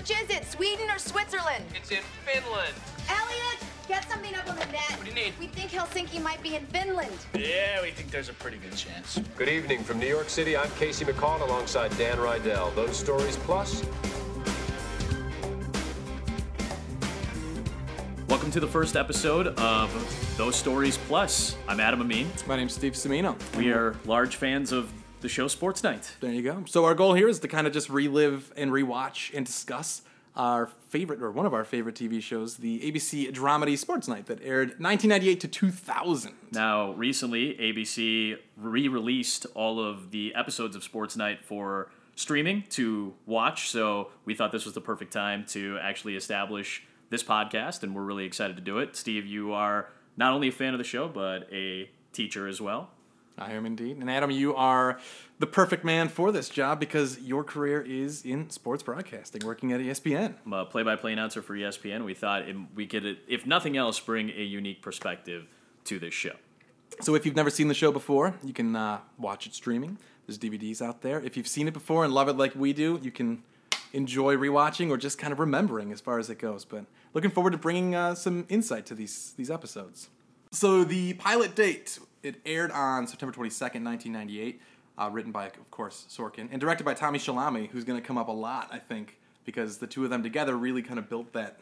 Which is it, Sweden or Switzerland? It's in Finland. Elliot, get something up on the net. What do you need? We think Helsinki might be in Finland. Yeah, we think there's a pretty good chance. Good evening from New York City. I'm Casey McCall alongside Dan Rydell. Those stories plus. Welcome to the first episode of Those Stories Plus. I'm Adam Amin. My name's Steve Semino. We are large fans of the show Sports Night. There you go. So our goal here is to kind of just relive and rewatch and discuss our favorite or one of our favorite TV shows, the ABC dramedy Sports Night that aired 1998 to 2000. Now, recently, ABC re released all of the episodes of Sports Night for streaming to watch, so we thought this was the perfect time to actually establish this podcast, and we're really excited to do it. Steve, you are not only a fan of the show, but a teacher as well. I am indeed. And Adam, you are the perfect man for this job because your career is in sports broadcasting, working at ESPN. I'm a play-by-play announcer for ESPN. We thought we could, if nothing else, bring a unique perspective to this show. So if you've never seen the show before, you can uh, watch it streaming. There's DVDs out there. If you've seen it before and love it like we do, you can enjoy rewatching or just kind of remembering as far as it goes. But looking forward to bringing uh, some insight to these these episodes. So the pilot date it aired on September 22nd, 1998. Uh, written by, of course, Sorkin and directed by Tommy Schlamme, who's going to come up a lot, I think, because the two of them together really kind of built that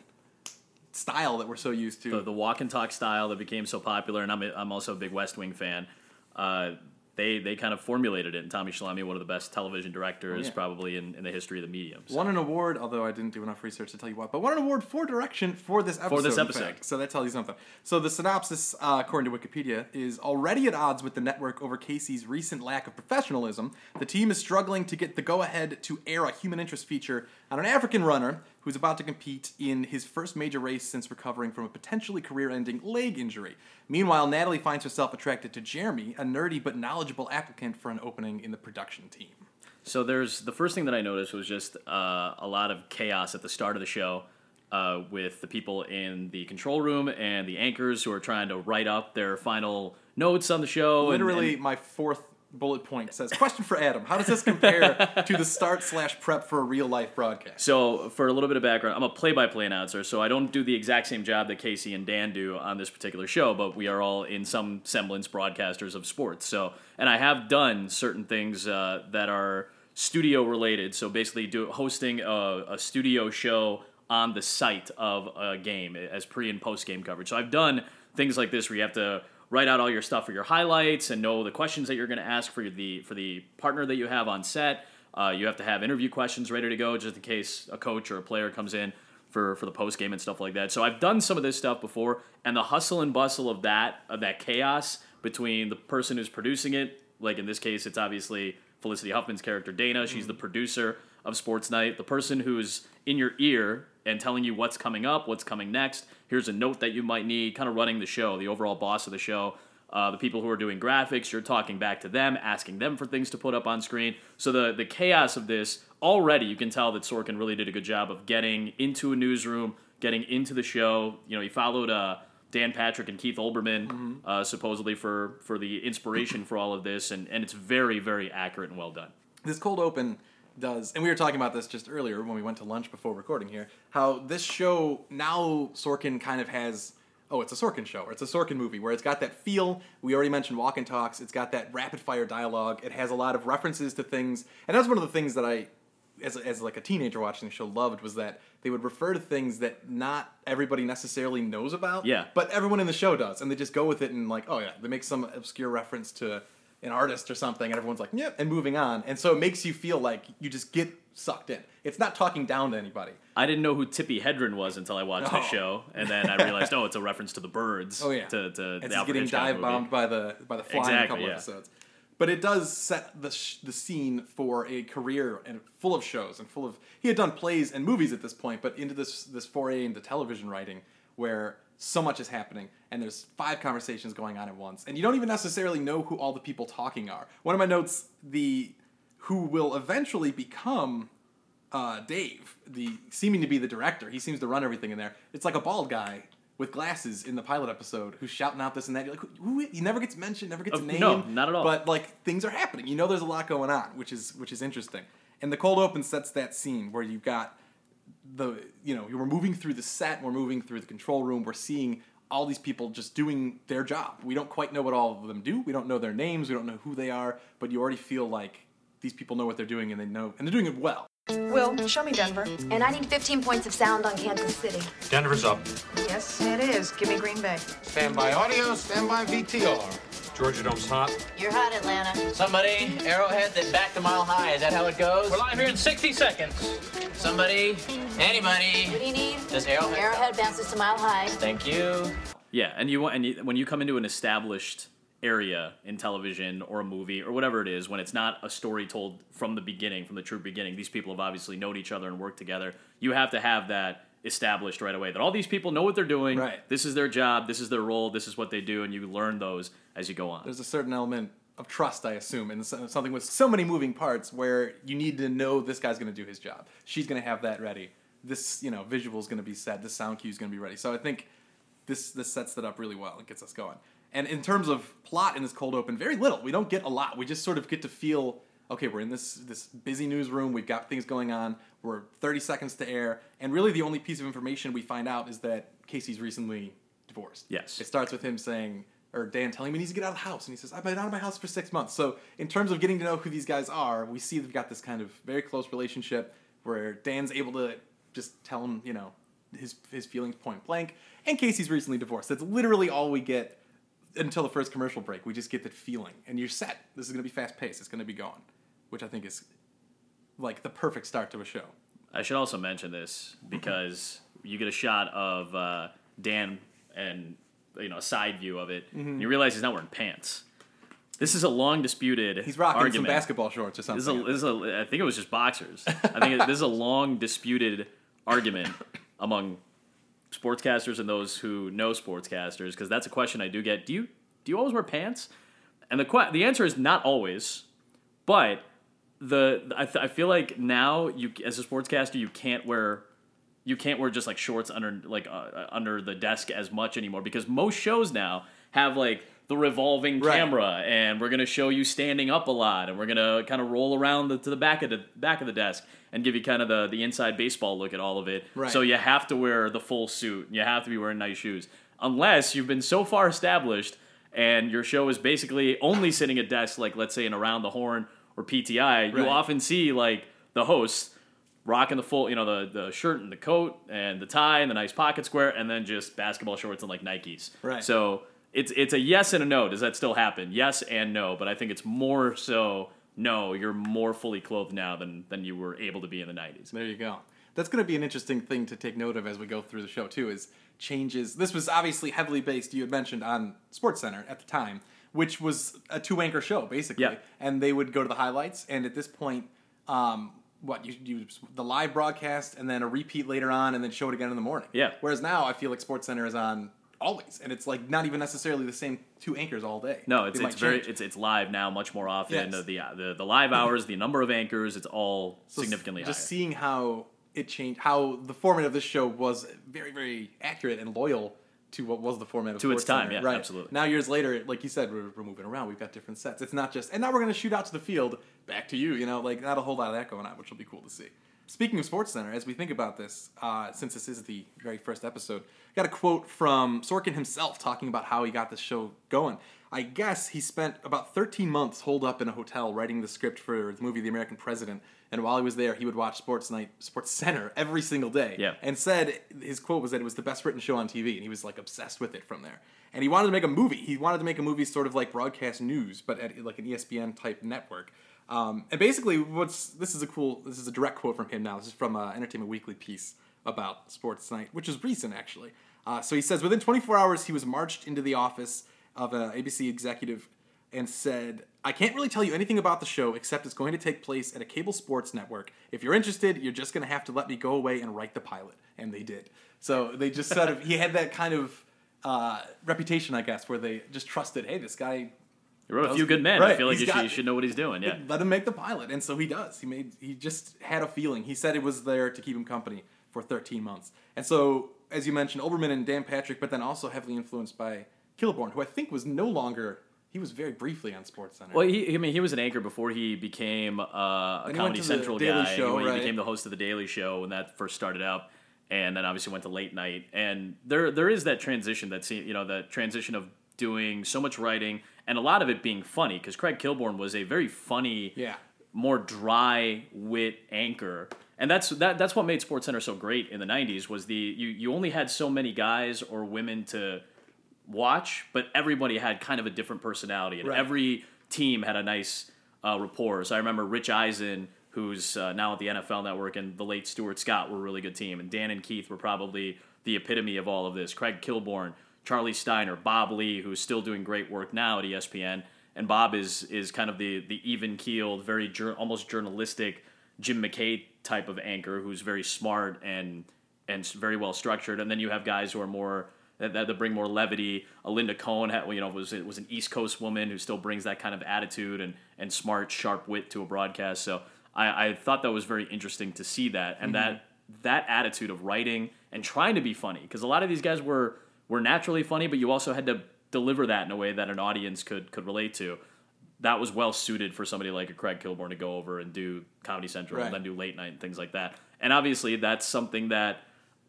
style that we're so used to. the, the walk and talk style that became so popular, and I'm, a, I'm also a big West Wing fan. Uh, they they kind of formulated it, and Tommy Schlamme, one of the best television directors Oh, yeah. probably in, in the history of the medium. So- Won an award, although I didn't do enough research to tell you what, but won an award for direction for this episode. For this episode. So that tells you something. So the synopsis, uh, according to Wikipedia, is already at odds with the network over Casey's recent lack of professionalism. The team is struggling to get the go ahead to air a human interest feature on an African runner who's about to compete in his first major race since recovering from a potentially career ending leg injury. Meanwhile, Natalie finds herself attracted to Jeremy, a nerdy but knowledgeable applicant for an opening in the production team. So there's the first thing that I noticed was just uh, a lot of chaos at the start of the show uh, with the people in the control room and the anchors who are trying to write up their final notes on the show. and- Literally, and- my fourth bullet point says, "Question for Adam: How does this compare to the start slash prep for a real life broadcast?" So, for a little bit of background, I'm a play-by-play announcer, so I don't do the exact same job that Casey and Dan do on this particular show, but we are all in some semblance broadcasters of sports. So, and I have done certain things uh, that are studio related. So, basically, do hosting a, a studio show on the site of a game as pre and post game coverage. So, I've done things like this where you have to write out all your stuff for your highlights and know the questions that you're going to ask for the for the partner that you have on set. Uh, you have to have interview questions ready to go just in case a coach or a player comes in for, for the post game and stuff like that. So I've done some of this stuff before, and the hustle and bustle of that of that chaos between the person who's producing it, like in this case, it's obviously Felicity Huffman's character Dana. She's the producer of Sports Night. The person who's in your ear and telling you what's coming up, what's coming next. Here's a note that you might need. Kind of running the show, the overall boss of the show. Uh, the people who are doing graphics, you're talking back to them, asking them for things to put up on screen. So the the chaos of this already, you can tell that Sorkin really did a good job of getting into a newsroom, getting into the show. You know, he followed uh, Dan Patrick and Keith Olbermann uh, supposedly for for the inspiration for all of this, and and it's very very accurate and well done. This cold open does, and we were talking about this just earlier when we went to lunch before recording here. How this show now Sorkin kind of has. Oh, it's a Sorkin show, or it's a Sorkin movie, where it's got that feel. We already mentioned walk and talks. It's got that rapid fire dialogue. It has a lot of references to things, and that's one of the things that I as, as like a teenager watching the show loved was that they would refer to things that not everybody necessarily knows about. Yeah. But everyone in the show does, and they just go with it and like, oh yeah, they make some obscure reference to an artist or something, and everyone's like, yep, and moving on, and so it makes you feel like you just get sucked in. It's not talking down to anybody. I didn't know who Tippi Hedren was until I watched the Oh. show, and then I realized, oh, it's a reference to the birds. Oh yeah, to, to it's the Alfred getting Hitchcock dive movie. bombed by the by the fly in a couple yeah. episodes. But it does set the sh- the scene for a career and full of shows and full of he had done plays and movies at this point, but into this this foray into television writing where so much is happening and there's five conversations going on at once and you don't even necessarily know who all the people talking are. One of my notes the who will eventually become uh, Dave, the seeming to be the director, he seems to run everything in there. It's like a bald guy with glasses in the pilot episode who's shouting out this and that. You're like, who? who he never gets mentioned, never gets Of- a name. no, not at all. But like things are happening. You know, there's a lot going on, which is which is interesting. And the cold open sets that scene where you've got the you know we're moving through the set, we're moving through the control room, we're seeing all these people just doing their job. We don't quite know what all of them do. We don't know their names. We don't know who they are. But you already feel like these people know what they're doing and they know and they're doing it well. Will, show me Denver. And I need 15 points of sound on Kansas City. Denver's up. Yes, it is. Give me Green Bay. Stand by audio, stand by VTR. Georgia Dome's hot. You're hot, Atlanta. Somebody, Arrowhead, then back to Mile High. Is that how it goes? We're live here in 60 seconds. Somebody, anybody. What do you need? Does Arrowhead? Arrowhead bounces to Mile High. Thank you. Yeah, and you want and you, when you come into an established area in television or a movie or whatever it is, when it's not a story told from the beginning, from the true beginning, these people have obviously known each other and worked together. You have to have that established right away that all these people know what they're doing. Right. This is their job. This is their role. This is what they do, and you learn those as you go on. There's a certain element of trust, I assume, and something with so many moving parts where you need to know this guy's going to do his job. She's going to have that ready. This, you know, visual is going to be set. This sound cue is going to be ready. So I think this this sets that up really well. It gets us going. And in terms of plot in this cold open, very little. We don't get a lot. We just sort of get to feel okay. We're in this this busy newsroom. We've got things going on. We're 30 seconds to air, and really the only piece of information we find out is that Casey's recently divorced. Yes. It starts with him saying, or Dan telling him he needs to get out of the house, and he says, "I've been out of my house for six months." So in terms of getting to know who these guys are, we see they've got this kind of very close relationship where Dan's able to just tell him, you know, his his feelings point blank, and Casey's recently divorced. That's literally all we get until the first commercial break. We just get that feeling, and you're set. This is going to be fast paced. It's going to be going, which I think is like the perfect start to a show. I should also mention this because you get a shot of uh, Dan and you know a side view of it. Mm-hmm. And you realize he's not wearing pants. This is a long disputed. He's rocking argument. some basketball shorts or This is, something. a, this is a, I think it was just boxers. I think it, this is a long disputed argument among sportscasters and those who know sportscasters because that's a question I do get. Do you do you always wear pants? And the que- the answer is not always, but the I, th- I feel like now you as a sportscaster you can't wear you can't wear just like shorts under like uh, under the desk as much anymore because most shows now have like the revolving Right. camera and we're gonna show you standing up a lot and we're gonna kind of roll around the, to the back of the back of the desk and give you kind of the the inside baseball look at all of it. Right. So you have to wear the full suit. And you have to be wearing nice shoes unless you've been so far established and your show is basically only sitting at desks like let's say in around the horn or PTI. right. You often see like the hosts rocking the full, you know, the the shirt and the coat and the tie and the nice pocket square, and then just basketball shorts and like Nikes. Right. So it's it's a yes and a no. Does that still happen? Yes and no. But I think it's more so no. You're more fully clothed now than than you were able to be in the '90s. There you go. That's going to be an interesting thing to take note of as we go through the show too. Is changes. This was obviously heavily based. You had mentioned on Sports Center at the time, which was a two anchor show basically, Yeah. and they would go to the highlights. And at this point, um, what you you the live broadcast and then a repeat later on, and then show it again in the morning. Yeah. Whereas now I feel like Sports Center is on always, and it's like not even necessarily the same two anchors all day. No, it's it's very change. it's it's live now much more often. Yes. The, the the live hours, the number of anchors, it's all So significantly just higher. seeing how it changed how the format of this show was very very accurate and loyal to what was the format of To its time, Center. yeah, right absolutely. now years later like you said we're, we're moving around we've got different sets it's not just and now we're going to shoot out to the field back to you you know like not a whole lot of that going on which will be cool to see speaking of sports center as we think about this uh, since this is the very first episode got a quote from sorkin himself talking about how he got this show going I guess he spent about 13 months holed up in a hotel writing the script for the movie The American President, and while he was there, he would watch Sports Night, Sports Center every single day. Yeah. And said his quote was that it was the best written show on TV, and he was like obsessed with it from there. And he wanted to make a movie. He wanted to make a movie sort of like broadcast news, but at like an ESPN type network. Um, and basically, what's this is a cool. This is a direct quote from him now. This is from an Entertainment Weekly piece about Sports Night, which is recent actually. Uh, so he says within 24 hours, he was marched into the office of an ABC executive and said, I can't really tell you anything about the show except it's going to take place at a cable sports network. If you're interested, you're just going to have to let me go away and write the pilot. And they did. So they just sort of, he had that kind of uh, reputation, I guess, where they just trusted, hey, this guy, He wrote a few good men. I feel like you should, you should know what he's doing. Yeah. let him make the pilot. And so he does. He made, he just had a feeling. He said it was there to keep him company for 13 months. And so, as you mentioned, Olbermann and Dan Patrick, but then also heavily influenced by Kilborn, who I think was no longer he was very briefly on Sports Center. Well, he, I mean, he was an anchor before he became uh, a Then he went Comedy Central guy. Show, he, went- he right. became the host of the Daily Show when that first started up, and then obviously went to late night. And there, there is that transition. That you know, that transition of doing so much writing and a lot of it being funny because Craig Kilborn was a very funny, Yeah. more dry wit anchor. And that's that, that's what made SportsCenter so great in the '90s was the you, you only had so many guys or women to watch, but everybody had kind of a different personality, and Right. every team had a nice uh, rapport. So I remember Rich Eisen, who's uh, now at the NFL Network, and the late Stuart Scott were a really good team, and Dan and Keith were probably the epitome of all of this. Craig Kilborn, Charlie Steiner, Bob Ley, who's still doing great work now at ESPN, and Bob is is kind of the the even keeled, very jour- almost journalistic Jim McKay type of anchor, who's very smart and and very well structured. And then you have guys who are more that, that bring more levity. A Linda Cohn, you know, was was an East Coast woman who still brings that kind of attitude and and smart, sharp wit to a broadcast. So I, I thought that was very interesting to see that and mm-hmm. that that attitude of writing and trying to be funny because a lot of these guys were were naturally funny, but you also had to deliver that in a way that an audience could could relate to. That was well suited for somebody like a Craig Kilborn to go over and do Comedy Central Right. and then do late night and things like that. And obviously, that's something that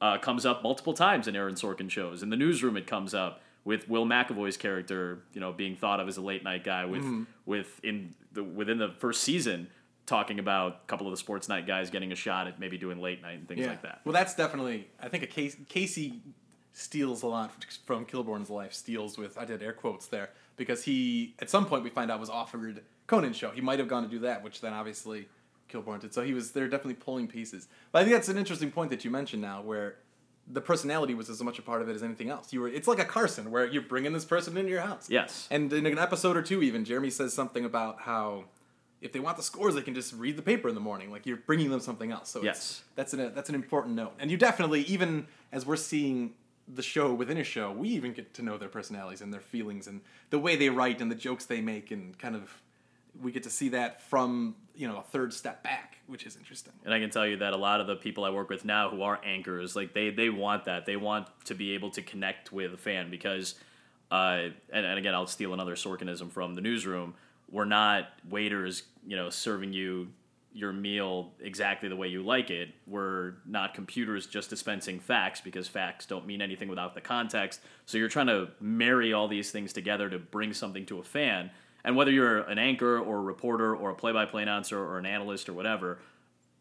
uh, comes up multiple times in Aaron Sorkin shows. In the newsroom, it comes up with Will McAvoy's character, you know, being thought of as a late night guy. With Mm-hmm. with in the within the first season, talking about a couple of the sports night guys getting a shot at maybe doing late night and things like that. Well, that's definitely. I think a Casey, Casey steals a lot from Kilborn's life. Steals with I did air quotes there because he at some point we find out was offered Conan's show. He might have gone to do that, which then obviously Kilborn did. So he was they're definitely pulling pieces. But I think that's an interesting point that you mentioned now, where the personality was as much a part of it as anything else. You were it's like a Carson where you're bringing this person into your house. Yes. And in an episode or two, even Jeremy says something about how if they want the scores, they can just read the paper in the morning. Like you're bringing them something else. So Yes. it's, that's an that's an important note. And you definitely, even as we're seeing the show within a show, we even get to know their personalities and their feelings and the way they write and the jokes they make and kind of we get to see that from you know a third step back, which is interesting. And I can tell you that a lot of the people I work with now who are anchors, like they they want that. They want to be able to connect with a fan because, uh, and, and again, I'll steal another Sorkinism from the newsroom. We're not waiters, you know, serving you your meal exactly the way you like it. We're not computers just dispensing facts because facts don't mean anything without the context. So you're trying to marry all these things together to bring something to a fan. And whether you're an anchor or a reporter or a play-by-play announcer or an analyst or whatever,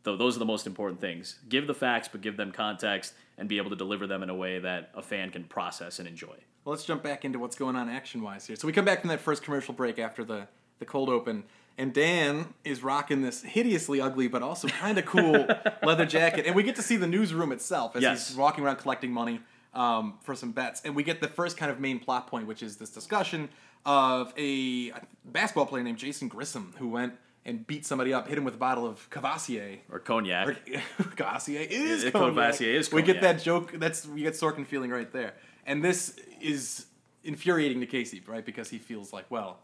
though those are the most important things. Give the facts, but give them context and be able to deliver them in a way that a fan can process and enjoy. Well, let's jump back into what's going on action wise here. So we come back from that first commercial break after the, the cold open, and Dan is rocking this hideously ugly but also kind of cool leather jacket. And we get to see the newsroom itself as Yes. he's walking around collecting money um, for some bets. And we get the first kind of main plot point, which is this discussion of a basketball player named Jason Grissom who went and beat somebody up, hit him with a bottle of Courvoisier. Or cognac. Or, Courvoisier is Yeah, cognac. Courvoisier is We get that joke. That's we get Sorkin feeling right there, and this is infuriating to Casey, right? Because he feels like, well,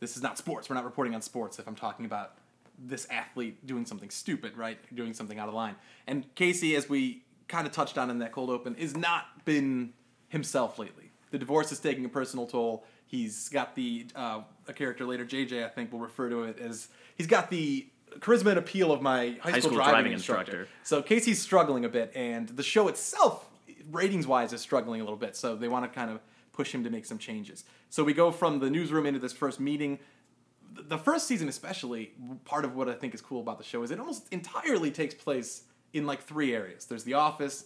this is not sports. We're not reporting on sports if I'm talking about this athlete doing something stupid, right? Doing something out of line. And Casey, as we kind of touched on in that cold open, is not been himself lately. The divorce is taking a personal toll. He's got the uh, a character later, JJ, I think will refer to it as he's got the charisma and appeal of my high, school, driving, instructor. So Casey's struggling a bit, and the show itself, ratings wise, is struggling a little bit. So they want to kind of push him to make some changes. So we go from the newsroom into this first meeting. The first season, especially, part of what I think is cool about the show is it almost entirely takes place in like three areas. There's the office,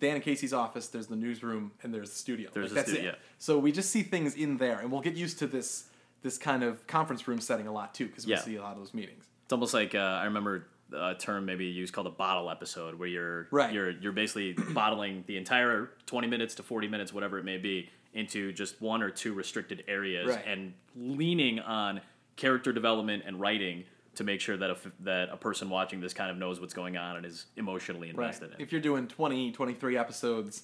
Dan and Casey's office. There's the newsroom, and there's the studio. There's Like, the that's stu- it. So we just see things in there, and we'll get used to this this kind of conference room setting a lot too, because we Yeah. see a lot of those meetings. It's almost like uh, I remember a term maybe used called a bottle episode, where you're Right. you're you're basically bottling the entire twenty minutes to forty minutes, whatever it may be, into just one or two restricted areas, Right. and leaning on character development and writing to make sure that a that a person watching this kind of knows what's going on and is emotionally invested in. it. If you're doing 20, 23 episodes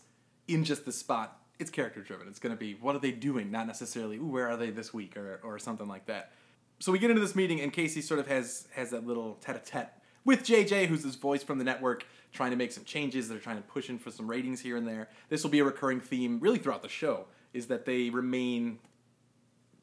in just this spot, it's character driven. It's going to be what are they doing, not necessarily ooh, where are they this week or, or something like that. So we get into this meeting, and Casey sort of has has that little tete-a-tete with JJ, who's this voice from the network, trying to make some changes. They're trying to push in for some ratings here and there. This will be a recurring theme really throughout the show, is that they remain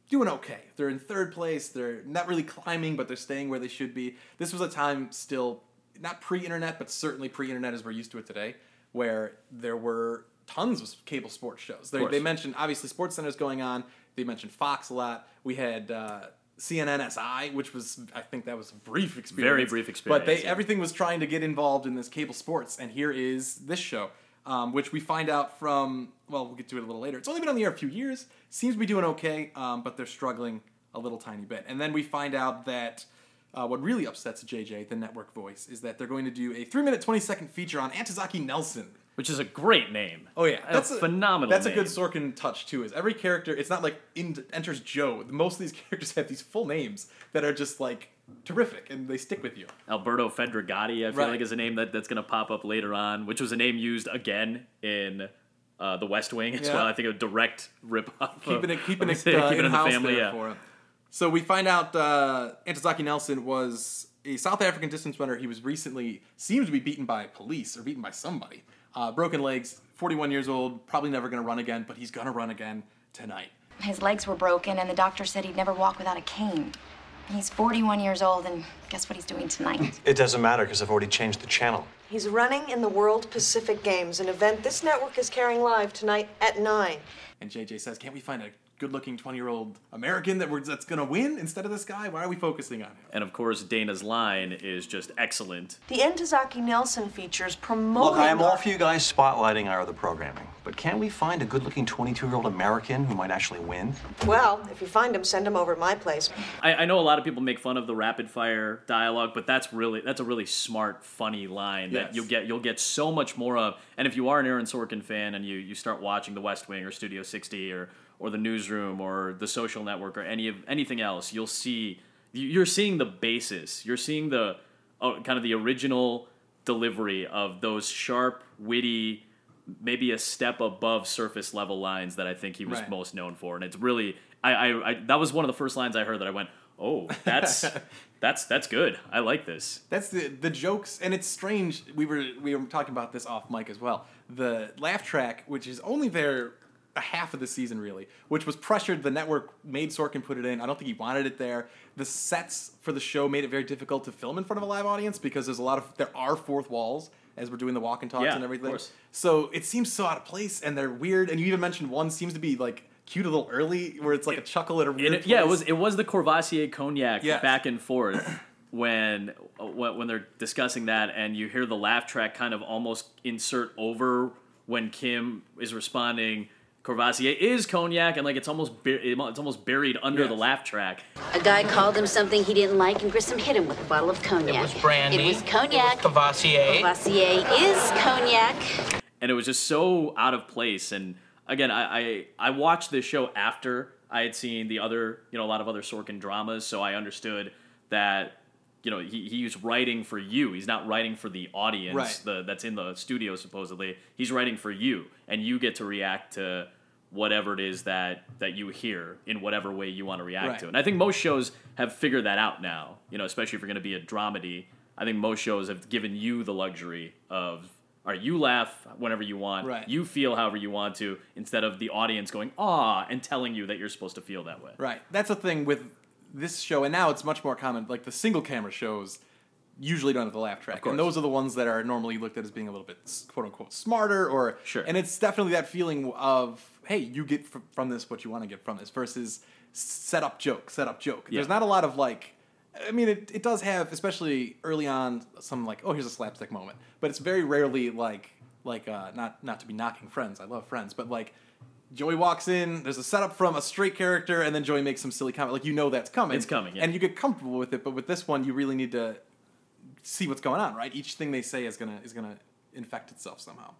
doing okay. They're in third place. They're not really climbing, but they're staying where they should be. This was a time still not pre-internet, but certainly pre-internet as we're used to it today, where there were tons of cable sports shows. They, they mentioned obviously Sports Center's going on. They mentioned Fox a lot. We had uh, CNNSI, which was I think that was a brief experience, Very brief experience. But they yeah. everything was trying to get involved in this cable sports, and here is this show, um, which we find out from. Well, we'll get to it a little later. It's only been on the air a few years. Seems to be doing okay, um, but they're struggling a little tiny bit. And then we find out that. Uh, what really upsets JJ, the network voice, is that they're going to do a three minute, 20 second feature on Antizaki Nelson. Which is a great name. Oh yeah, that's a phenomenal. That's a good Sorkin touch too. Is every character? It's not like in, enters Joe. Most of these characters have these full names that are just like terrific, and they stick with you. Alberto Fedregati, I feel Right. like, is a name that, that's going to pop up later on, which was a name used again in uh, The West Wing as Yeah. well. I think a direct rip off. keeping it keeping it, uh, keeping in the family. Yeah. for him. So we find out uh, Antizaki Nelson was a South African distance runner. He was recently seems to be beaten by police or beaten by somebody. Uh, broken legs, 41 years old, probably never going to run again, but he's going to run again tonight. His legs were broken, and the doctor said he'd never walk without a cane. He's 41 years old, and guess what he's doing tonight? It doesn't matter because I've already changed the channel. He's running in the World Pacific Games, an event this network is carrying live tonight at 9. And JJ says, "Can't we find a good-looking 20-year-old American that we're, that's going to win instead of this guy? Why are we focusing on him?" And of course, Dana's line is just excellent. The Entezaki Nelson features promoting. Look, I am all for you guys spotlighting our other programming, but can't we find a good-looking 22-year-old American who might actually win? Well, if you find him, send him over at my place. I, I know a lot of people make fun of the rapid fire dialogue, but that's really that's a really smart, funny line that Yes. you'll get you'll get so much more of. And if you are an Aaron Sorkin fan and you you start watching The West Wing or Studio 60 or or The Newsroom or The Social Network or any of anything else, you'll see you- you're seeing the basis. You're seeing the uh, kind of the original delivery of those sharp, witty, maybe a step above surface level lines that I think he was Right. most known for. And it's really, I, I, I, that was one of the first lines I heard that I went, oh, that's, that's, that's good. I like this. That's the the jokes, and it's strange. We were we were talking about this off mic as well. The laugh track, which is only there a half of the season really, which was pressured. The network made Sorkin put it in. I don't think he wanted it there. The sets for the show made it very difficult to film in front of a live audience because there's a lot of there are fourth walls as we're doing the walk and talks Yeah, and everything. So it seems so out of place, and they're weird. And you even mentioned one seems to be like cute a little early, where it's like a chuckle at a weird. It- yeah, it was, it was the Courvoisier cognac Yes. back and forth when, when they're discussing that and you hear the laugh track kind of almost insert over when Kim is responding. Courvoisier is cognac, and like it's almost bur- it's almost buried under the laugh track. A guy called him something he didn't like, and Grissom hit him with a bottle of cognac. It was brandy. It was cognac. It was Courvoisier. Courvoisier is cognac. and it was just so out of place. And again, I, I I watched this show after I had seen the other, you know, a lot of other Sorkin dramas, so I understood that you know he, he's writing for you. He's not writing for the audience Right. the, that's in the studio supposedly. He's writing for you, and you get to react to whatever it is that that you hear in whatever way you want to react Right. to. And I think most shows have figured that out now. You know, especially if you're going to be a dramedy. I think most shows have given you the luxury of, all right, you laugh whenever you want, Right. you feel however you want to, instead of the audience going ah and telling you that you're supposed to feel that way. Right. That's the thing with this show, and now it's much more common. Like the single camera shows usually don't have the laugh track, and those are the ones that are normally looked at as being a little bit quote unquote smarter, or Sure. And it's definitely that feeling of hey, you get fr- from this what you want to get from this versus set up joke, set up joke. There's not a lot of like. I mean, it, it does have, especially early on, some like, oh, here's a slapstick moment, but it's very rarely like, like, uh, not not to be knocking Friends. I love Friends, but like, Joey walks in. There's a setup from a straight character, and then Joey makes some silly comment. Like you know that's coming. It's coming, yeah. and you get comfortable with it. But with this one, you really need to see what's going on. Right, each thing they say is gonna is gonna infect itself somehow.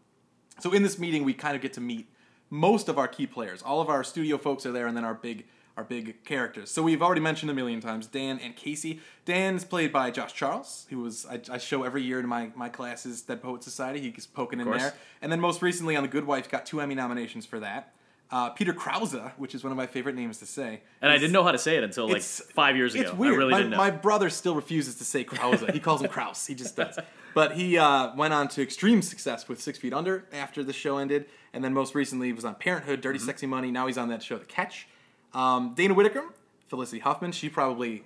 So in this meeting, we kind of get to meet most of our key players. All of our studio folks are there, and then our big our big characters. So we've already mentioned a million times Dan and Casey. Dan's played by Josh Charles, who was I, I show every year in my my classes Dead Poet Society. He's poking in there, and then most recently on The Good Wife, got two Emmy nominations for that. Uh, Peter Krause, which is one of my favorite names to say, And I didn't know how to say it until like five years ago. It's weird. I really my, didn't know. my brother still refuses to say Krause. he calls him Kraus. He just does. But he uh, went on to extreme success with Six Feet Under after the show ended, and then most recently he was on Parenthood, Mm-hmm. Dirty Sexy Money. Now he's on that show, The Catch. Um, Dana Whitaker, Felicity Huffman, she probably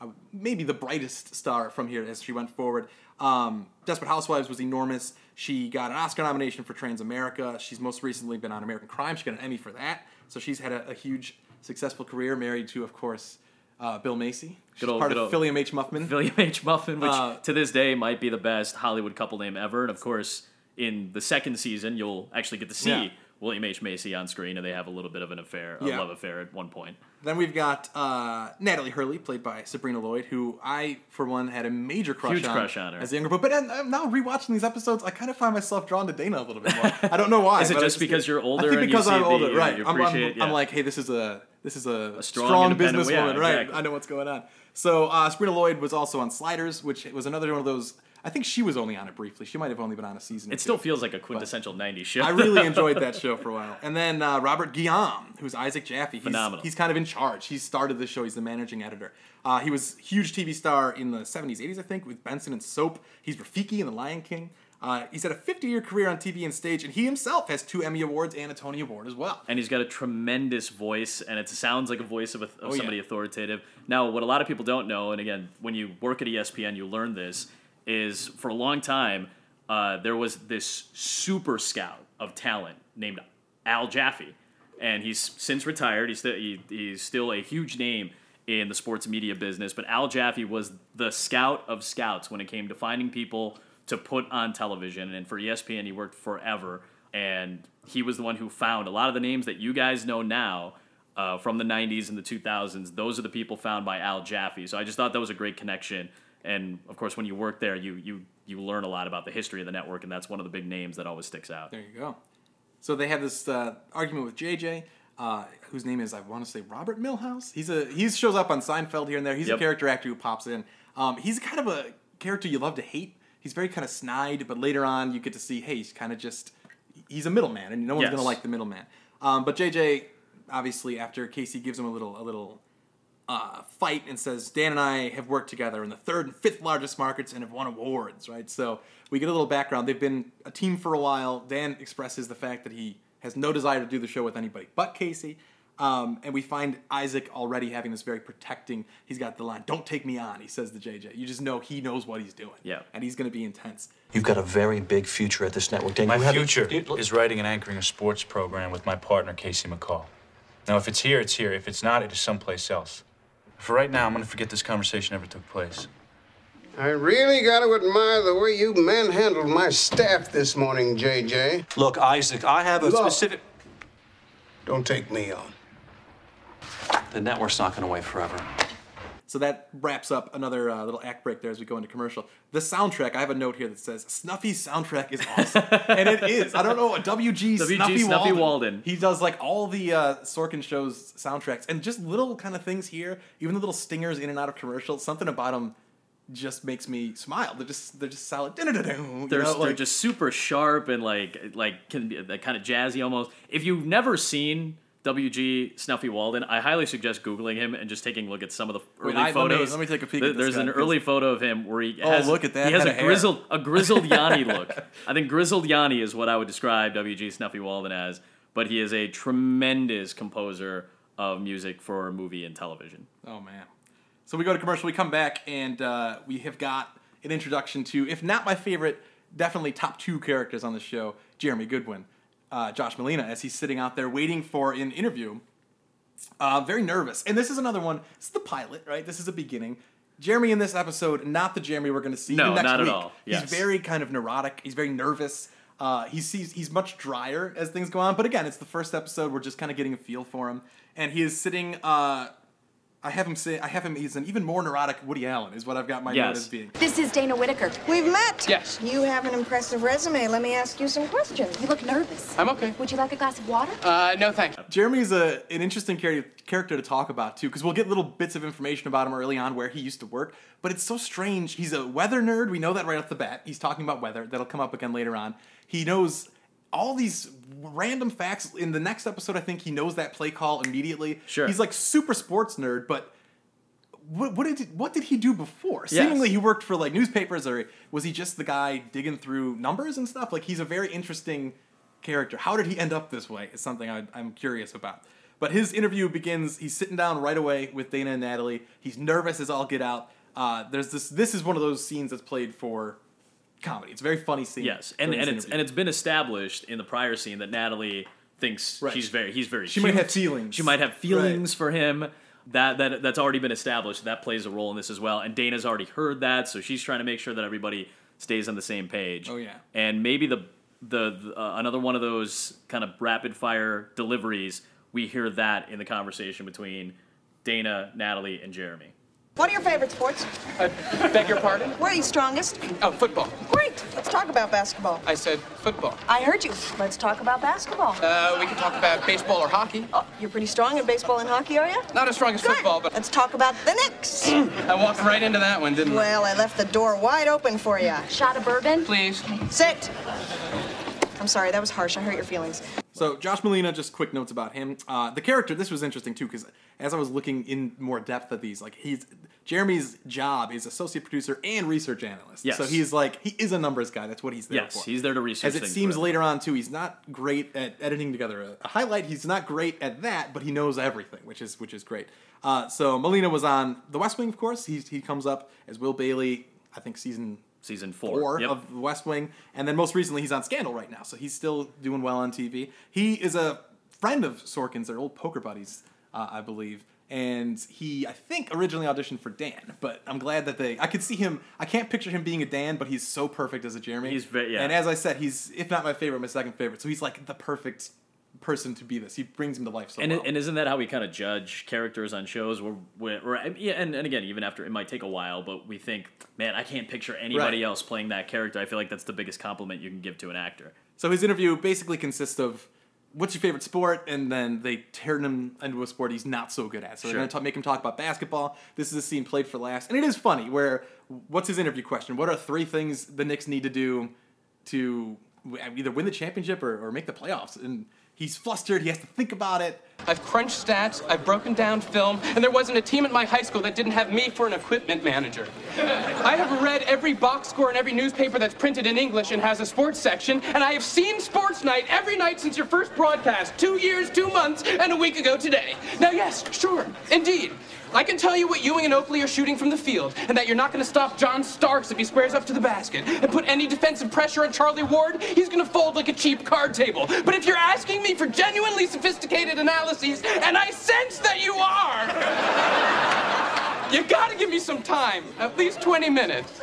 uh, maybe the brightest star from here as she went forward. Um, Desperate Housewives was enormous. She got an Oscar nomination for Transamerica. She's most recently been on American Crime. She got an Emmy for that. So she's had a, a huge, successful career. Married to, of course, uh, Bill Macy. She's Good old- part good of William H. Muffman. William H. Muffin, which Uh, to this day might be the best Hollywood couple name ever. And of course, in the second season, you'll actually get to see Yeah. William H. Macy on screen, and they have a little bit of an affair, a Yeah. love affair at one point. Then we've got uh, Natalie Hurley, played by Sabrina Lloyd, who I, for one, had a major crush Huge on. crush on her. As a younger, but, but now rewatching these episodes, I kind of find myself drawn to Dana a little bit more. I don't know why. Is it just because you're older? I think because I'm the- older, you- right? you I'm, I'm, appreciate- I'm like, hey, this is a this is a, strong, strong, independent- businesswoman, yeah, right? exactly. I know what's going on. So uh, Sabrina Lloyd was also on Sliders, which was another one of those. I think she was only on it briefly. She might have only been on a season. It still two. feels like a quintessential 90s show. I really enjoyed that show for a while. And then uh, Robert Guillaume, who's Isaac Jaffe. He's, Phenomenal. He's kind of in charge. He started the show. He's the managing editor. Uh, he was a huge TV star in the 70s, 80s, I think, with Benson and Soap. He's Rafiki in The Lion King. Uh, he's had a 50-year career on TV and stage, and he himself has two Emmy Awards and a Tony Award as well. and he's got a tremendous voice, and it sounds like a voice of, a, of Oh, yeah. somebody authoritative. Now, what a lot of people don't know, and again, when you work at ESPN, you learn this, is for a long time uh, there was this super scout of talent named Al Jaffe, and he's since retired. He's still he, he's still a huge name in the sports media business, but Al Jaffe was the scout of scouts when it came to finding people to put on television. And for ESPN, he worked forever, and he was the one who found a lot of the names that you guys know now. Uh, from the 90s and the 2000s, those are the people found by Al Jaffe. So I just thought that was a great connection. And of course, when you work there, you you you learn a lot about the history of the network, and that's one of the big names that always sticks out. There you go. So they have this uh, argument with JJ, uh, whose name is I want to say Robert Milhouse. He's a he shows up on Seinfeld here and there. He's Yep. a character actor who pops in. Um, he's kind of a character you love to hate. He's very kind of snide, but later on you get to see hey, he's kind of just he's a middleman, and no one's Yes. gonna like the middleman. Um, but JJ, obviously, after Casey gives him a little a little uh, fight and says Dan and I have worked together in the third and fifth largest markets and have won awards, right? So we get a little background. They've been a team for a while. Dan expresses the fact that he has no desire to do the show with anybody but Casey. Um, and we find Isaac already having this very protecting. He's got the line, "Don't take me on." He says to JJ. You just know he knows what he's doing. Yeah. and he's going to be intense. You've got a very big future at this network. Dan, My future you- is writing and anchoring a sports program with my partner, Casey McCall. Now, if it's here, it's here. If it's not, it is someplace else. For right now, I'm going to forget this conversation ever took place. I really got to admire the way you manhandled my staff this morning, JJ. Look, Isaac, I have a Look. specific. Don't take me on. The network's not going to wait forever. So that wraps up another uh, little act break there as we go into commercial. The soundtrack, I have a note here that says Snuffy's soundtrack is awesome, and it is. I don't know WG, WG Snuffy, Snuffy Walden. Walden. He does like all the uh, Sorkin shows soundtracks, and just little kind of things here, even the little stingers in and out of commercials. Something about them just makes me smile. They're just they're just solid. They're, know, they're like- just super sharp and like like can be like kind of jazzy almost. If you've never seen WG Snuffy Walden, I highly suggest googling him and just taking a look at some of the early Wait, I- let me- photos. let me take a peek Th- at this There's guy, an early photo of him where he Oh, has look at that he has a grizzled a grizzled Yanni look. I think grizzled Yanni is what I would describe WG Snuffy Walden as. But he is a tremendous composer of music for movie and television. Oh man. So we go to commercial. We come back and uh, we have got an introduction to, if not my favorite, definitely top two characters on the show, Jeremy Goodwin, uh, Josh Malina, as he's sitting out there waiting for an interview. Uh, very nervous. And this is another one. This is the pilot, right? This is the beginning. Jeremy in this episode, not the Jeremy we're going to see No, next not at week. all. Yes. He's very kind of neurotic. He's very nervous. Uh, he sees he's much drier as things go on. But again, it's the first episode. We're just kind of getting a feel for him, and he is sitting. Uh, I have him say. I have him. He's an even more neurotic Woody Allen. Is what I've got my note Yes. as being. This is Dana Whitaker. We've met. Yes. You have an impressive resume. Let me ask you some questions. You look nervous. I'm okay. Would you like a glass of water? Uh, no thanks. Jeremy's a an interesting char- character to talk about too, because we'll get little bits of information about him early on where he used to work. But it's so strange. He's a weather nerd. We know that right off the bat. He's talking about weather. That'll come up again later on. He knows all these random facts. In the next episode, I think he knows that play call immediately. Sure. He's like super sports nerd, but. What, what did what did he do before? Yes. Seemingly, he worked for like newspapers, or was he just the guy digging through numbers and stuff? Like he's a very interesting character. How did he end up this way? Is something I, I'm curious about. But his interview begins. He's sitting down right away with Dana and Natalie. He's nervous as all get out. Uh, there's this. This is one of those scenes that's played for comedy. It's a very funny scene. Yes, and and it's interview. and it's been established in the prior scene that Natalie thinks Right. she's very he's very She might have feelings. She might have feelings for him. That that that's already been established. That plays a role in this as well. And Dana's already heard that, so she's trying to make sure that everybody stays on the same page. Oh, yeah. And maybe the the, the uh, another one of those kind of rapid fire deliveries. We hear that in the conversation between Dana, Natalie, and Jeremy. What are your favorite sports? I beg your pardon? Where are you strongest? Oh, football. Great. Let's talk about basketball. I said football. I heard you. Let's talk about basketball. Uh, we can talk about baseball or hockey. Oh, you're pretty strong in baseball and hockey, are you? Not as strong as Good. football, but Let's talk about the Knicks. I walked right into that one, didn't I? well, I left the door wide open for you. Shot of bourbon? Please. Sit. I'm sorry, that was harsh. I hurt your feelings. So Josh Malina, just quick notes about him. Uh, the character, this was interesting too, because as I was looking in more depth at these, like he's Jeremy's job is associate producer and research analyst. Yes. So he's like he is a numbers guy. That's what he's there Yes, for. he's there to research As it seems later on too, he's not great at editing together a, a highlight. He's not great at that, but he knows everything, which is which is great. Uh, so Malina was on The West Wing, of course. He he comes up as Will Bailey. I think season Season four. four Yep. of The West Wing, and then most recently he's on Scandal right now, so he's still doing well on TV. He is a friend of Sorkin's, they're old poker buddies, uh, I believe, and he I think originally auditioned for Dan, but I'm glad that they. I could see him. I can't picture him being a Dan, but he's so perfect as a Jeremy. He's ve- yeah. And as I said, he's if not my favorite, my second favorite. So he's like the perfect person to be this. He brings him to life so and, well. and isn't that how we kind of judge characters on shows? Where, where, where yeah, and, and again, even after it might take a while, but we think, man, I can't picture anybody Right. else playing that character. I feel like that's the biggest compliment you can give to an actor. So his interview basically consists of what's your favorite sport, and then they turn him into a sport he's not so good at. So Sure. they're going to make him talk about basketball. This is a scene played for laughs, and it is funny. Where what's his interview question? What are three things the Knicks need to do to either win the championship or, or make the playoffs? And he's flustered. He has to think about it. I've crunched stats, I've broken down film, and there wasn't a team at my high school that didn't have me for an equipment manager. I have read every box score in every newspaper that's printed in English and has a sports section, and I have seen Sports Night every night since your first broadcast, two years, two months, and a week ago today. Now, yes, sure, indeed. I can tell you what Ewing and Oakley are shooting from the field, and that you're not going to stop John Starks if he squares up to the basket. And put any defensive pressure on Charlie Ward, he's going to fold like a cheap card table. But if you're asking me for genuinely sophisticated analyses, and I sense that you are, you got to give me some time, at least 20 minutes.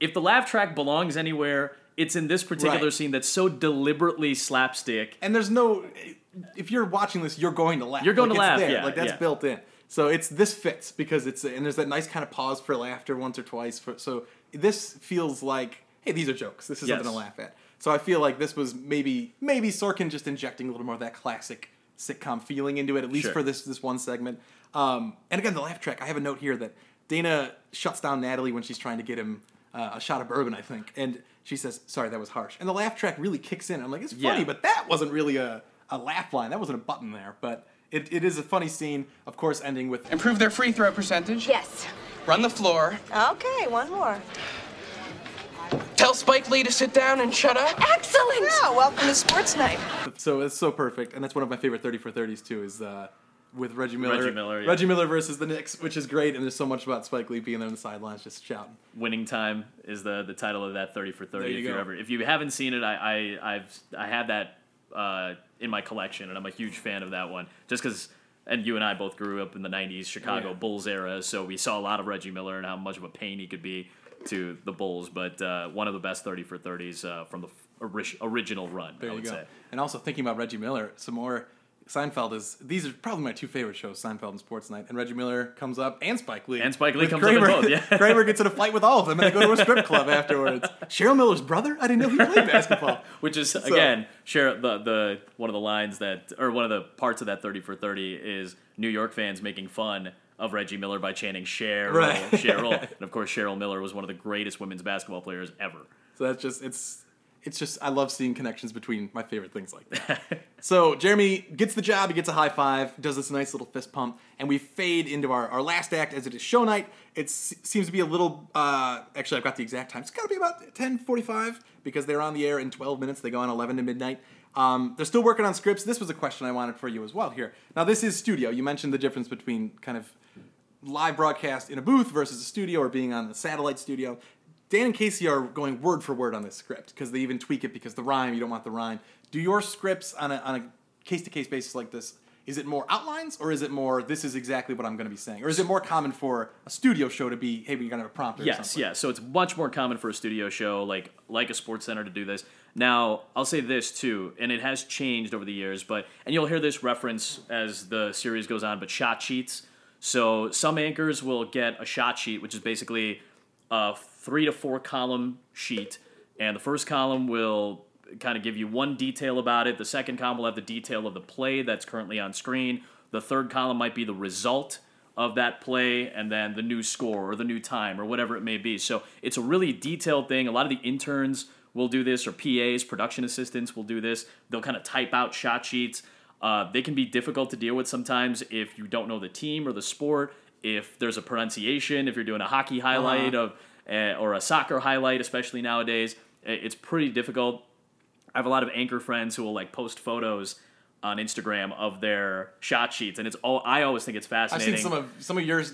If the laugh track belongs anywhere, it's in this particular Right. scene that's so deliberately slapstick. And there's no. If you're watching this, you're going to laugh. You're going Like, to it's laugh, there. yeah, Like that's yeah. built in. So it's this fits because it's and there's that nice kind of pause for laughter once or twice. For, so this feels like hey, these are jokes. This is something to laugh at. So I feel like this was maybe maybe Sorkin just injecting a little more of that classic sitcom feeling into it, at least Sure. for this this one segment. Um, and again, the laugh track. I have a note here that Dana shuts down Natalie when she's trying to get him uh, a shot of bourbon, I think, and she says, "Sorry, that was harsh." And the laugh track really kicks in. I'm like, it's funny, Yeah. but that wasn't really a, a laugh line. That wasn't a button there, but it, it is a funny scene. Of course, ending with Improve their free throw percentage. Yes. Run the floor. Okay, one more. Tell Spike Lee to sit down and shut up. Excellent! Yeah, welcome to Sports Night. so it's so perfect, and that's one of my favorite thirty for thirties too. Is uh, with Reggie Miller, Reggie Miller, yeah. Reggie Miller versus the Knicks, which is great, and there's so much about Spike Lee being there on the sidelines just shouting. Winning time is the the title of that thirty for thirty. There you if you're go. ever if you haven't seen it, I, I I've I had that uh, in my collection, and I'm a huge fan of that one. Just because, and you and I both grew up in the '90s Chicago Yeah. Bulls era, so we saw a lot of Reggie Miller and how much of a pain he could be to the Bulls. But uh, one of the best thirty for thirties uh, from the original run. There I you would go. say. And also thinking about Reggie Miller, some more. Seinfeld is these are probably my two favorite shows, Seinfeld and Sports Night. And Reggie Miller comes up, and Spike Lee, And Spike Lee comes up in Kramer. both, yeah. Kramer gets in a fight with all of them, and they go to a strip club afterwards. Cheryl Miller's brother? I didn't know he played basketball. Which is again, share the the one of the lines that or one of the parts of that thirty for thirty is New York fans making fun of Reggie Miller by chanting Cheryl, Right. Cheryl, and of course Cheryl Miller was one of the greatest women's basketball players ever. So that's just it's it's just I love seeing connections between my favorite things like that. so Jeremy gets the job, he gets a high five, does this nice little fist pump, and we fade into our, our last act as it is show night. It s- seems to be a little uh, actually I've got the exact time. It's got to be about 10:45 because they're on the air in 12 minutes. They go on 11 to midnight. Um, they're still working on scripts. This was a question I wanted for you as well here. Now this is studio. You mentioned the difference between kind of live broadcast in a booth versus a studio or being on a satellite studio. Dan and Casey are going word for word on this script because they even tweak it because the rhyme, you don't want the rhyme. Do your scripts on a, on a case-to-case basis like this, is it more outlines or is it more, this is exactly what I'm going to be saying? Or is it more common for a studio show to be, hey, we're going to have a prompter or Yes, something? yeah. So it's much more common for a studio show like like a Sports Center to do this. Now, I'll say this too, and it has changed over the years, but and you'll hear this reference as the series goes on, but shot sheets. So some anchors will get a shot sheet, which is basically a three to four column sheet, and the first column will kind of give you one detail about it. The second column will have the detail of the play that's currently on screen. The third column might be the result of that play and then the new score or the new time or whatever it may be. So it's a really detailed thing. A lot of the interns will do this or PAs, production assistants will do this. They'll kind of type out shot sheets. Uh, they can be difficult to deal with sometimes if you don't know the team or the sport, if there's a pronunciation, if you're doing a hockey highlight Uh-huh. of uh, or a soccer highlight, especially nowadays. It's pretty difficult. I have a lot of anchor friends who will like post photos on Instagram of their shot sheets, and it's all. I always think it's fascinating. I've seen some of some of yours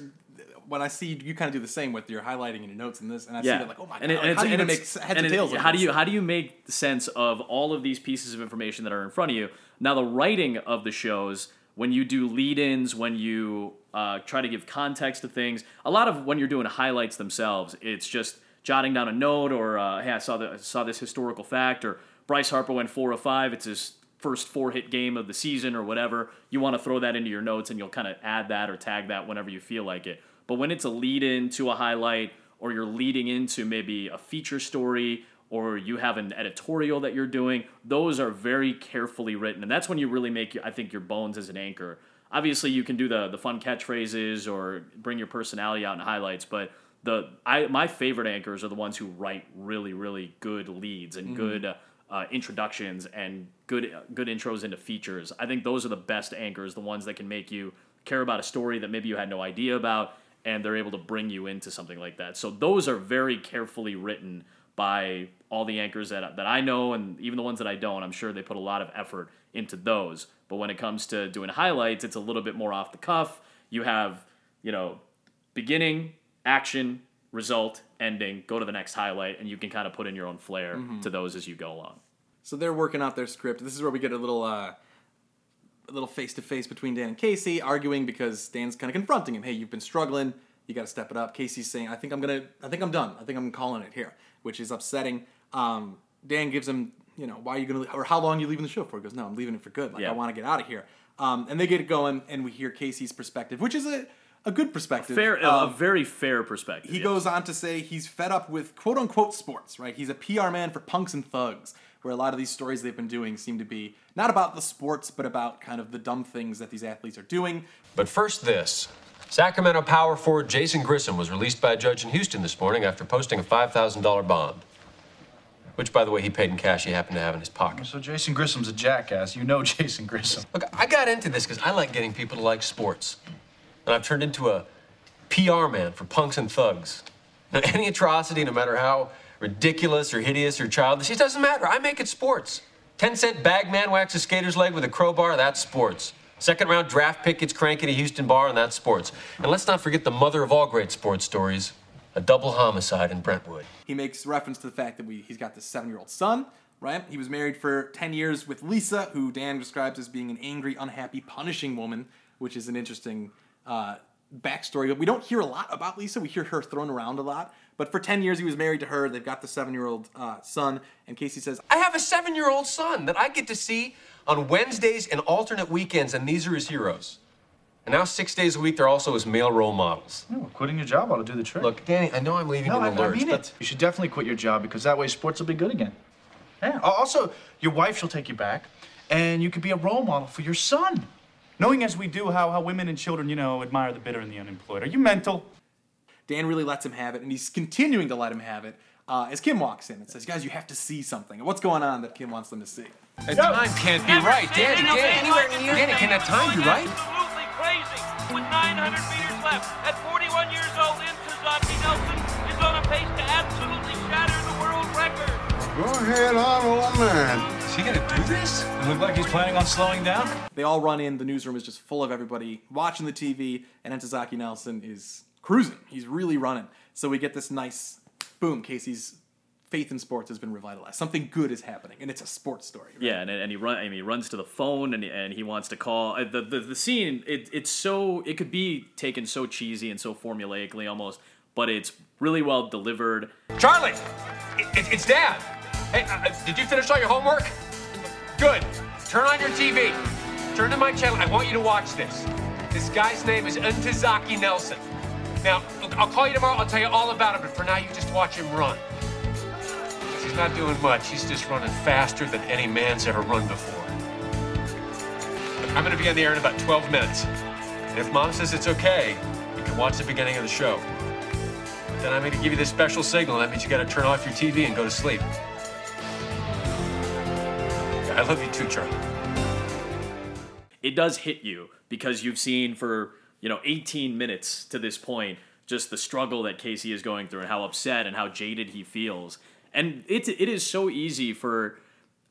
when I see you kind of do the same with your highlighting and your notes and this, and I see it like, oh my and it- god, and how do you and make heads and it- tails? of How do you how do you make sense of all of these pieces of information that are in front of you? Now, the writing of the shows, when you do lead-ins, when you uh, try to give context to things, a lot of when you're doing highlights themselves, it's just jotting down a note or uh, hey, I saw the, I saw this historical fact or Bryce Harper went four or five. It's his first four hit game of the season or whatever. You want to throw that into your notes and you'll kind of add that or tag that whenever you feel like it. But when it's a lead in to a highlight or you're leading into maybe a feature story or you have an editorial that you're doing, those are very carefully written. And that's when you really make, I think, your bones as an anchor. Obviously, you can do the, the fun catchphrases or bring your personality out in highlights, but the I my favorite anchors are the ones who write really really good leads and Mhm. good uh, introductions and good good intros into features. I think those are the best anchors, the ones that can make you care about a story that maybe you had no idea about, and they're able to bring you into something like that. So those are very carefully written by all the anchors that that I know, and even the ones that I don't. I'm sure they put a lot of effort into those. But when it comes to doing highlights, it's a little bit more off the cuff. You have you know beginning, action, result, ending, go to the next highlight, and you can kind of put in your own flair Mhm. to those as you go along. So they're working out their script. This is where we get a little uh, a little face to face between Dan and Casey, arguing because Dan's kind of confronting him. Hey, you've been struggling. You got to step it up. Casey's saying, "I think I'm gonna. I think I'm done. I think I'm calling it here," which is upsetting. Um, Dan gives him, you know, why are you gonna or how long are you leaving the show for? He goes, "No, I'm leaving it for good. Like Yeah. I want to get out of here." Um, and they get it going, and we hear Casey's perspective, which is a a good perspective. Fair, a Um, very fair perspective. he yes. goes on to say he's fed up with quote unquote sports, right? He's a PR man for punks and thugs, where a lot of these stories they've been doing seem to be not about the sports, but about kind of the dumb things that these athletes are doing. But first, this. Sacramento power forward Jason Grissom was released by a judge in Houston this morning after posting a $5,000 bond. Which, by the way, he paid in cash he happened to have in his pocket. So Jason Grissom's a jackass. You know Jason Grissom. Look, I got into this because I like getting people to like sports. And I've turned into a PR man for punks and thugs. Now, any atrocity, no matter how ridiculous or hideous or childish, it doesn't matter. I make it sports. 10 cent bag man whacks a skater's leg with a crowbar, that's sports. Second round draft pick gets cranky at a Houston bar, and that's sports. And let's not forget the mother of all great sports stories a double homicide in Brentwood. He makes reference to the fact that we, he's got this seven year old son, right? He was married for 10 years with Lisa, who Dan describes as being an angry, unhappy, punishing woman, which is an interesting uh, backstory. But we don't hear a lot about Lisa. We hear her thrown around a lot. But for 10 years, he was married to her. They've got the seven year old uh, son. And Casey says, I have a seven year old son that I get to see on Wednesdays and alternate weekends, and these are his heroes. And now, six days a week, they're also his male role models. No, quitting your job ought to do the trick. Look, Danny, I know I'm leaving no, you I, in the I lurch, mean but it. You should definitely quit your job because that way sports will be good again. Yeah. Also, your wife shall take you back, and you could be a role model for your son. Knowing as we do how, how women and children, you know, admire the bitter and the unemployed. Are you mental? Dan really lets him have it, and he's continuing to let him have it Uh, as Kim walks in and says, "Guys, you have to see something. What's going on that Kim wants them to see?" That time can't be right, Danny. Danny, Danny, can that time be right? Absolutely crazy. With 900 meters left, at 41 years old, Ntozake Nelson is on a pace to absolutely shatter the world record. Go ahead on, old man. Is he gonna do this? It look like he's planning on slowing down? They all run in. The newsroom is just full of everybody watching the TV, and Ntozake Nelson is cruising. He's really running. So we get this nice boom. Casey's faith in sports has been revitalized. Something good is happening, and it's a sports story. Yeah, and, and he run. I mean, he runs to the phone and he, and he wants to call uh, the the, the scene. It, it's so it could be taken so cheesy and so formulaically almost, but it's really well delivered. Charlie, it, it- it's Dad. Hey, uh, uh, did you finish all your homework? Good. Turn on your TV. Turn to my channel. I want you to watch this. This guy's name is Ntozake Nelson. Now, look, I'll call you tomorrow. I'll tell you all about him. But for now, you just watch him run. He's not doing much. He's just running faster than any man's ever run before. Look, I'm going to be on the air in about 12 minutes. And if Mom says it's okay, you can watch the beginning of the show. But then I'm going to give you this special signal. That means you got to turn off your TV and go to sleep. I love you too, Charlie. it does hit you because you've seen for you know 18 minutes to this point just the struggle that Casey is going through and how upset and how jaded he feels. And it it is so easy for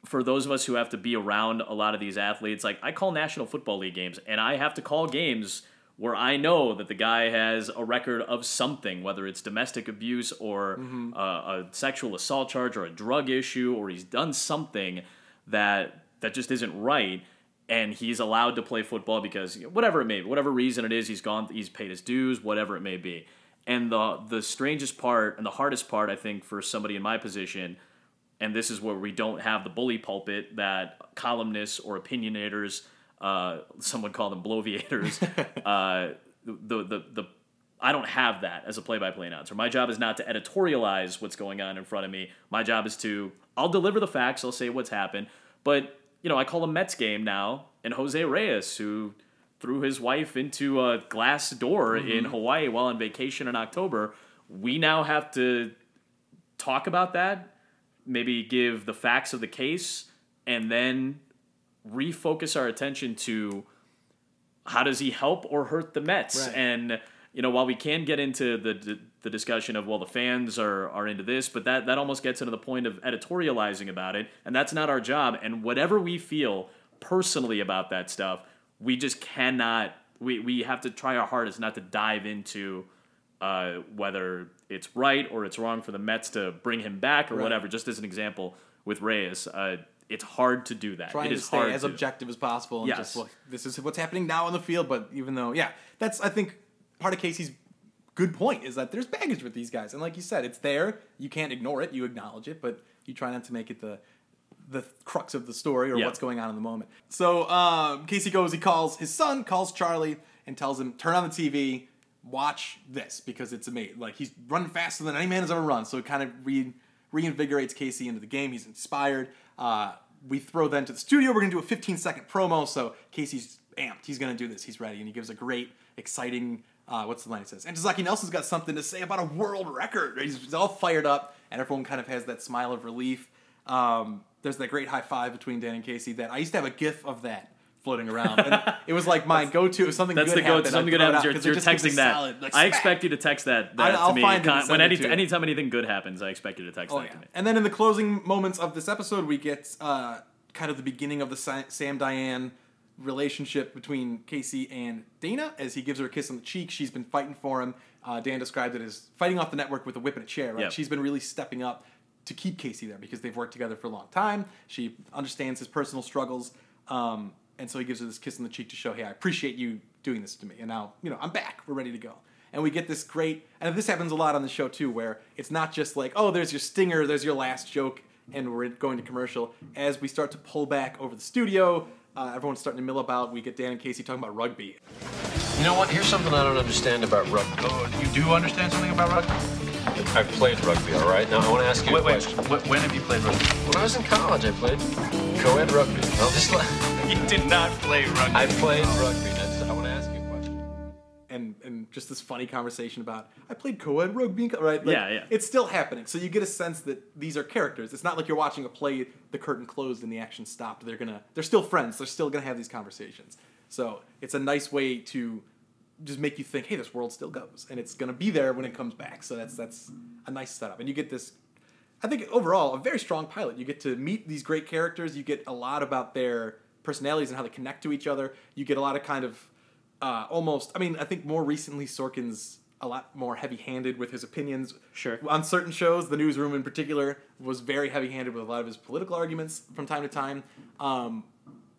for those of us who have to be around a lot of these athletes. Like I call National Football League games and I have to call games where I know that the guy has a record of something whether it's domestic abuse or uh, a sexual assault charge or a drug issue or he's done something that that just isn't right and he's allowed to play football because whatever it may be, whatever reason it is, he's gone, he's paid his dues, whatever it may be. And the the strangest part and the hardest part, I think, for somebody in my position, and this is where we don't have the bully pulpit that columnists or opinionators, uh, some would call them bloviators, uh, the, the the I don't have that as a play-by-play announcer. My job is not to editorialize what's going on in front of me. My job is to I'll deliver the facts, I'll say what's happened, but you know, I call a Mets game now, and Jose Reyes, who threw his wife into a glass door in Mhm. Hawaii while on vacation in October, we now have to talk about that, maybe give the facts of the case, and then refocus our attention to how does he help or hurt the Mets? Right. And you know, while we can get into the, the discussion of well, the fans are are into this, but that that almost gets into the point of editorializing about it, and that's not our job. And whatever we feel personally about that stuff, we just cannot. We we have to try our hardest not to dive into uh, whether it's right or it's wrong for the Mets to bring him back or Right. whatever. Just as an example with Reyes, uh, it's hard to do that. Trying it to stay hard as to. objective as possible and Yes. just look, this is what's happening now on the field. But even though, yeah, that's I think part of Casey's good point is that there's baggage with these guys, and like you said, it's there. You can't ignore it. You acknowledge it, but you try not to make it the the crux of the story or Yeah. what's going on in the moment. So um, Casey goes, he calls his son, calls Charlie, and tells him, turn on the TV, watch this because it's amazing. Like he's running faster than any man has ever run. So it kind of re- reinvigorates Casey into the game. He's inspired. Uh, we throw then to the studio. We're gonna do a 15 second promo. So Casey's amped. He's gonna do this. He's ready, and he gives a great, exciting. Uh, what's the line he says? Ntozake Nelson's got something to say about a world record. He's, he's all fired up, and everyone kind of has that smile of relief. Um, there's that great high five between Dan and Casey that I used to have a GIF of that floating around. And it was like my go-to. If something That's good the go. happened, Something good happens. You're, you're texting that. solid, like, I expect you to text that, that I'll to me. con- when any, anytime anything good happens, I expect you to text Oh, that yeah. to me. And then in the closing moments of this episode, we get uh, kind of the beginning of the Sam Diane relationship between Casey and Dana as he gives her a kiss on the cheek. She's been fighting for him. Uh, Dan described it as fighting off the network with a whip and a chair. Right? Yep. She's been really stepping up to keep Casey there because they've worked together for a long time. She understands his personal struggles. Um, and so he gives her this kiss on the cheek to show, hey, I appreciate you doing this to me. And now, you know, I'm back. We're ready to go. And we get this great, and this happens a lot on the show too, where it's not just like, oh, there's your stinger, there's your last joke, and we're going to commercial. As we start to pull back over the studio, uh, everyone's starting to mill about. We get Dan and Casey talking about rugby. You know what? Here's something I don't understand about rugby. Oh, you do understand something about rugby? I've played rugby, all right? Now, I want to ask you Wait, a wait. question. wh- When have you played rugby? When I was in college, I played co-ed rugby. I'll just let... You did not play rugby. I played rugby. And just this funny conversation about I played co-ed rugby, right? Like, Yeah, yeah. It's still happening, so you get a sense that these are characters. It's not like you're watching a play, the curtain closed and the action stopped. They're gonna, they're still friends. They're still gonna have these conversations. So it's a nice way to just make you think, hey, this world still goes, and it's gonna be there when it comes back. So that's that's a nice setup, and you get this. I think overall a very strong pilot. You get to meet these great characters. You get a lot about their personalities and how they connect to each other. You get a lot of kind of uh, almost. I mean, I think more recently Sorkin's a lot more heavy-handed with his opinions. Sure. On certain shows, the newsroom in particular was very heavy-handed with a lot of his political arguments from time to time. Um,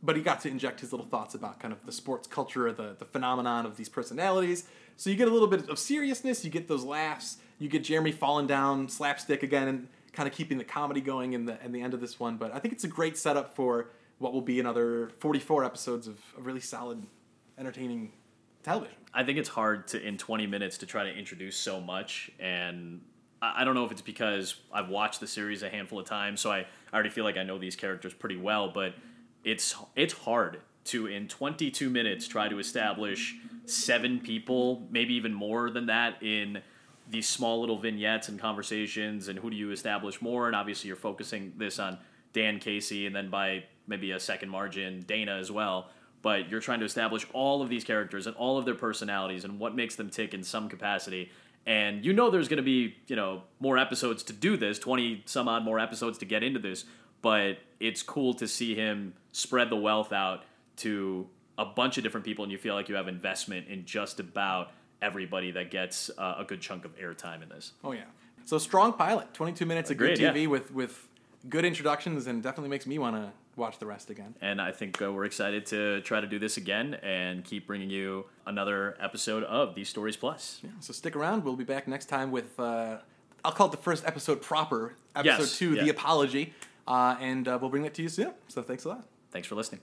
but he got to inject his little thoughts about kind of the sports culture, the the phenomenon of these personalities. So you get a little bit of seriousness. You get those laughs. You get Jeremy falling down slapstick again and kind of keeping the comedy going in the in the end of this one. But I think it's a great setup for what will be another 44 episodes of, of really solid, entertaining television. I think it's hard to in 20 minutes to try to introduce so much, and I, don't know if it's because I've watched the series a handful of times, so I, I already feel like I know these characters pretty well. But it's it's hard to in 22 minutes try to establish seven people, maybe even more than that in these small little vignettes and conversations and who do you establish more and obviously you're focusing this on Dan Casey and then by maybe a second margin Dana as well but you're trying to establish all of these characters and all of their personalities and what makes them tick in some capacity and you know there's going to be you know more episodes to do this 20 some odd more episodes to get into this but it's cool to see him spread the wealth out to a bunch of different people and you feel like you have investment in just about everybody that gets uh, a good chunk of airtime in this Oh yeah. So strong pilot, 22 minutes of good Agreed, yeah. TV with with good introductions, and definitely makes me want to watch the rest again. and I think uh, we're excited to try to do this again and keep bringing you another episode of These Stories Plus. Yeah, so stick around. We'll be back next time with uh, I'll call it the first episode proper, episode Yes, two, yeah. the apology, uh, and uh, we'll bring that to you soon. So thanks a lot. Thanks for listening.